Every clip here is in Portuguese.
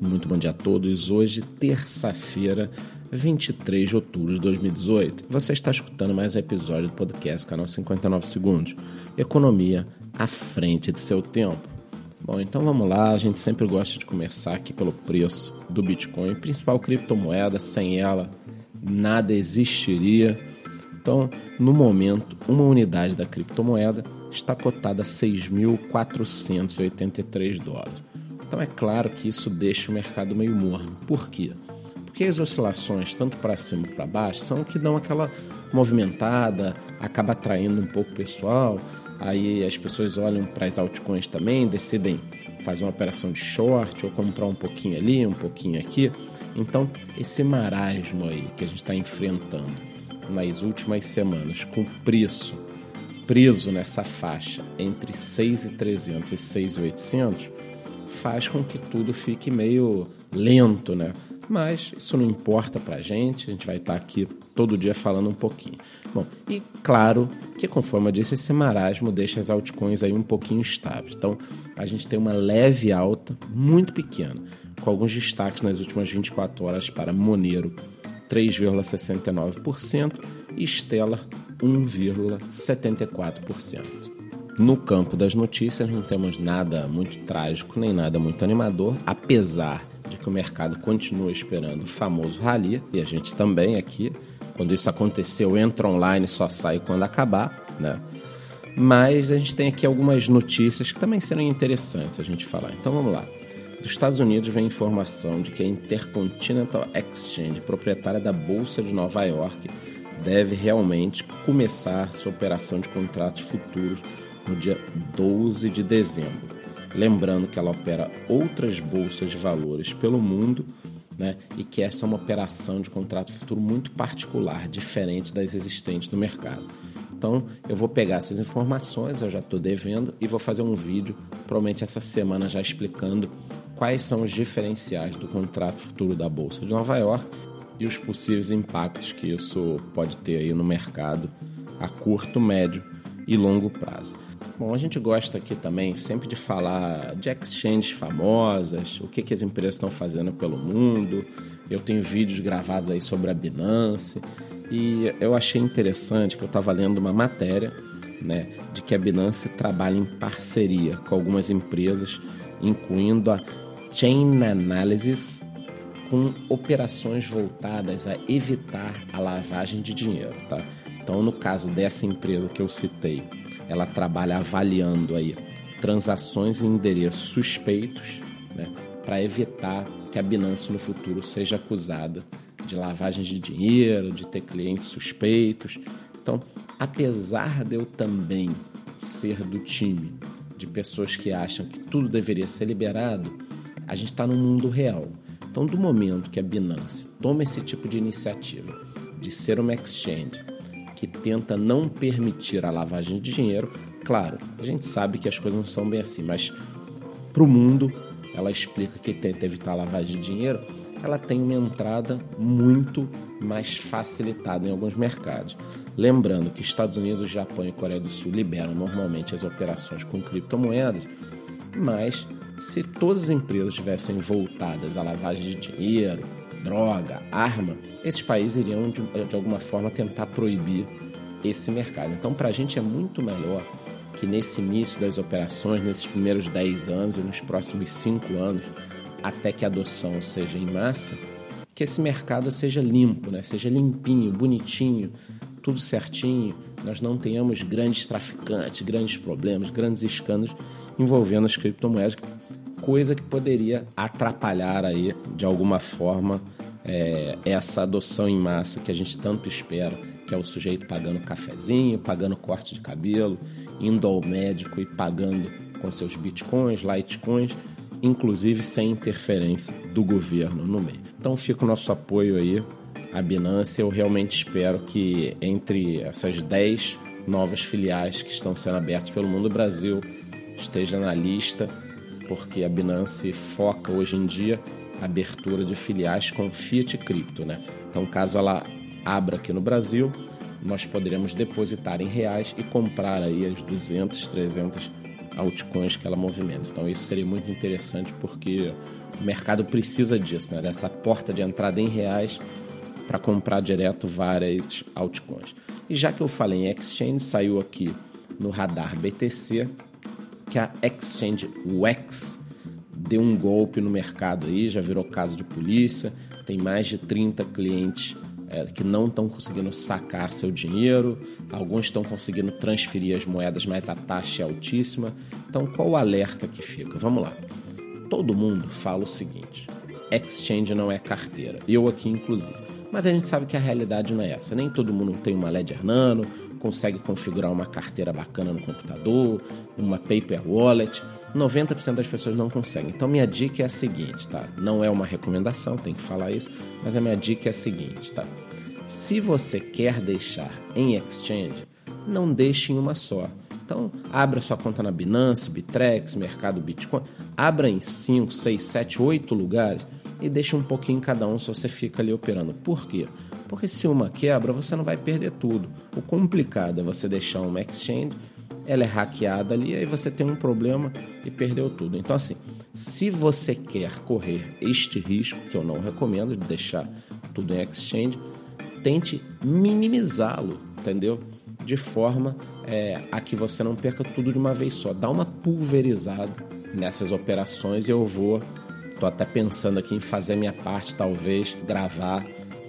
Muito bom dia a todos. Hoje, terça-feira, 23 de outubro de 2018. Você está escutando mais um episódio do podcast Canal 59 Segundos. Economia à frente de seu tempo. Bom, então vamos lá. A gente sempre gosta de começar aqui pelo preço do Bitcoin, principal criptomoeda. Sem ela, nada existiria. Então, no momento, uma unidade da criptomoeda está cotada a 6.483 dólares. Então é claro que isso deixa o mercado meio morno. Por quê? Porque as oscilações, tanto para cima como para baixo, são que dão aquela movimentada, acaba atraindo um pouco o pessoal. Aí as pessoas olham para as altcoins também, decidem fazer uma operação de short ou comprar um pouquinho ali, um pouquinho aqui. Então, esse marasmo aí que a gente está enfrentando nas últimas semanas, com preço preso nessa faixa entre 6.300 e 6.800, faz com que tudo fique meio lento, né? Mas isso não importa pra gente, a gente vai estar tá aqui todo dia falando um pouquinho. Bom, e claro que conforme eu disse, esse marasmo deixa as altcoins aí um pouquinho estáveis. Então, a gente tem uma leve alta, muito pequena, com alguns destaques nas últimas 24 horas para Monero 3,69% e Stellar 1,74%. No campo das notícias, não temos nada muito trágico nem nada muito animador, apesar de que o mercado continua esperando o famoso rally, e a gente também aqui. Quando isso aconteceu, entra online só sai quando acabar, né? Mas a gente tem aqui algumas notícias que também serão interessantes a gente falar. Então vamos lá. Dos Estados Unidos vem informação de que a Intercontinental Exchange, proprietária da Bolsa de Nova York, deve realmente começar sua operação de contratos futuros no dia 12 de dezembro. Lembrando que ela opera outras bolsas de valores pelo mundo né, e que essa é uma operação de contrato futuro muito particular, diferente das existentes no mercado. Então, eu vou pegar essas informações, eu já estou devendo, e vou fazer um vídeo, provavelmente essa semana, já explicando quais são os diferenciais do contrato futuro da Bolsa de Nova York e os possíveis impactos que isso pode ter aí no mercado a curto, médio e longo prazo. Bom, a gente gosta aqui também sempre de falar de exchanges famosas, o que, que as empresas estão fazendo pelo mundo. Eu tenho vídeos gravados aí sobre a Binance e eu achei interessante que eu estava lendo uma matéria né, de que a Binance trabalha em parceria com algumas empresas, incluindo a Chain Analysis, com operações voltadas a evitar a lavagem de dinheiro. Tá? Então, no caso dessa empresa que eu citei, ela trabalha avaliando aí transações em endereços suspeitos, né, para evitar que a Binance no futuro seja acusada de lavagem de dinheiro, de ter clientes suspeitos. Então, apesar de eu também ser do time de pessoas que acham que tudo deveria ser liberado, a gente está no mundo real. Então, do momento que a Binance toma esse tipo de iniciativa de ser uma exchange que tenta não permitir a lavagem de dinheiro. Claro, a gente sabe que as coisas não são bem assim, mas para o mundo, ela explica que tenta evitar a lavagem de dinheiro, ela tem uma entrada muito mais facilitada em alguns mercados. Lembrando que Estados Unidos, Japão e Coreia do Sul liberam normalmente as operações com criptomoedas, mas se todas as empresas estivessem voltadas à lavagem de dinheiro, droga, arma, esses países iriam de, de alguma forma tentar proibir esse mercado. Então, para a gente é muito melhor que nesse início das operações, nesses primeiros 10 anos e nos próximos 5 anos, até que a adoção seja em massa, que esse mercado seja limpo, né? seja limpinho, bonitinho, tudo certinho, nós não tenhamos grandes traficantes, grandes problemas, grandes escândalos envolvendo as criptomoedas, coisa que poderia atrapalhar aí de alguma forma é, essa adoção em massa que a gente tanto espera, que é o sujeito pagando cafezinho, pagando corte de cabelo, indo ao médico e pagando com seus bitcoins, litecoins, inclusive sem interferência do governo no meio. Então fica o nosso apoio aí à Binance. Eu realmente espero que entre essas 10 novas filiais que estão sendo abertas pelo mundo, o Brasil esteja na lista porque a Binance foca hoje em dia a abertura de filiais com Fiat Cripto, né? Então, caso ela abra aqui no Brasil, nós poderemos depositar em reais e comprar aí as 200, 300 altcoins que ela movimenta. Então isso seria muito interessante porque o mercado precisa disso, né? dessa porta de entrada em reais para comprar direto várias altcoins. E já que eu falei em exchange, saiu aqui no radar BTC que a exchange WEX deu um golpe no mercado aí, já virou caso de polícia, tem mais de 30 clientes é, que não estão conseguindo sacar seu dinheiro, alguns estão conseguindo transferir as moedas, mas a taxa é altíssima. Então, qual o alerta que fica? Vamos lá. Todo mundo fala o seguinte: exchange não é carteira. Eu aqui, inclusive. Mas a gente sabe que a realidade não é essa. Nem todo mundo tem uma Ledger Nano, consegue configurar uma carteira bacana no computador, uma paper wallet. 90% das pessoas não conseguem. Então minha dica é a seguinte, tá? Não é uma recomendação, tem que falar isso, mas a minha dica é a seguinte, tá? Se você quer deixar em exchange, não deixe em uma só. Então, abra sua conta na Binance, Bitrex, Mercado Bitcoin, abra em 5, 6, 7, 8 lugares e deixe um pouquinho em cada um se você fica ali operando. Por quê? Porque se uma quebra, você não vai perder tudo. O complicado é você deixar uma exchange ela é hackeada ali, aí você tem um problema e perdeu tudo. Então, assim, se você quer correr este risco, que eu não recomendo, de deixar tudo em exchange, tente minimizá-lo, entendeu? De forma é, a que você não perca tudo de uma vez só. Dá uma pulverizada nessas operações e eu vou. Tô até pensando aqui em fazer a minha parte, talvez gravar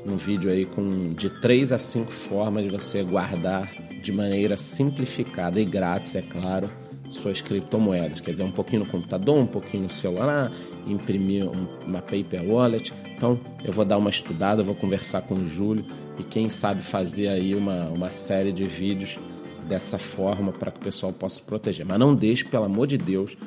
um vídeo aí com de três a cinco formas de você guardar de maneira simplificada e grátis, é claro, suas criptomoedas. Quer dizer, um pouquinho no computador, um pouquinho no celular, imprimir uma paper wallet. Então, eu vou dar uma estudada, vou conversar com o Júlio e quem sabe fazer aí uma, uma série de vídeos dessa forma para que o pessoal possa se proteger. Mas não deixe, pelo amor de Deus,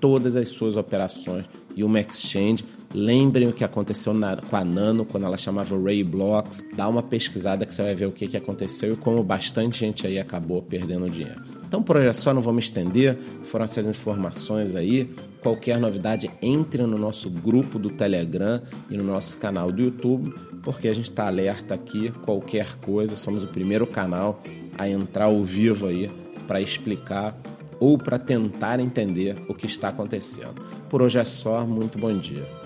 todas as suas operações e uma exchange Lembrem o que aconteceu na, com a Nano quando ela chamava Ray Blocks. Dá uma pesquisada que você vai ver o que, que aconteceu e como bastante gente aí acabou perdendo dinheiro. Então por hoje é só, não vou me estender. Foram essas informações aí. Qualquer novidade, entre no nosso grupo do Telegram e no nosso canal do YouTube, porque a gente está alerta aqui. Qualquer coisa, somos o primeiro canal a entrar ao vivo aí para explicar ou para tentar entender o que está acontecendo. Por hoje é só, muito bom dia.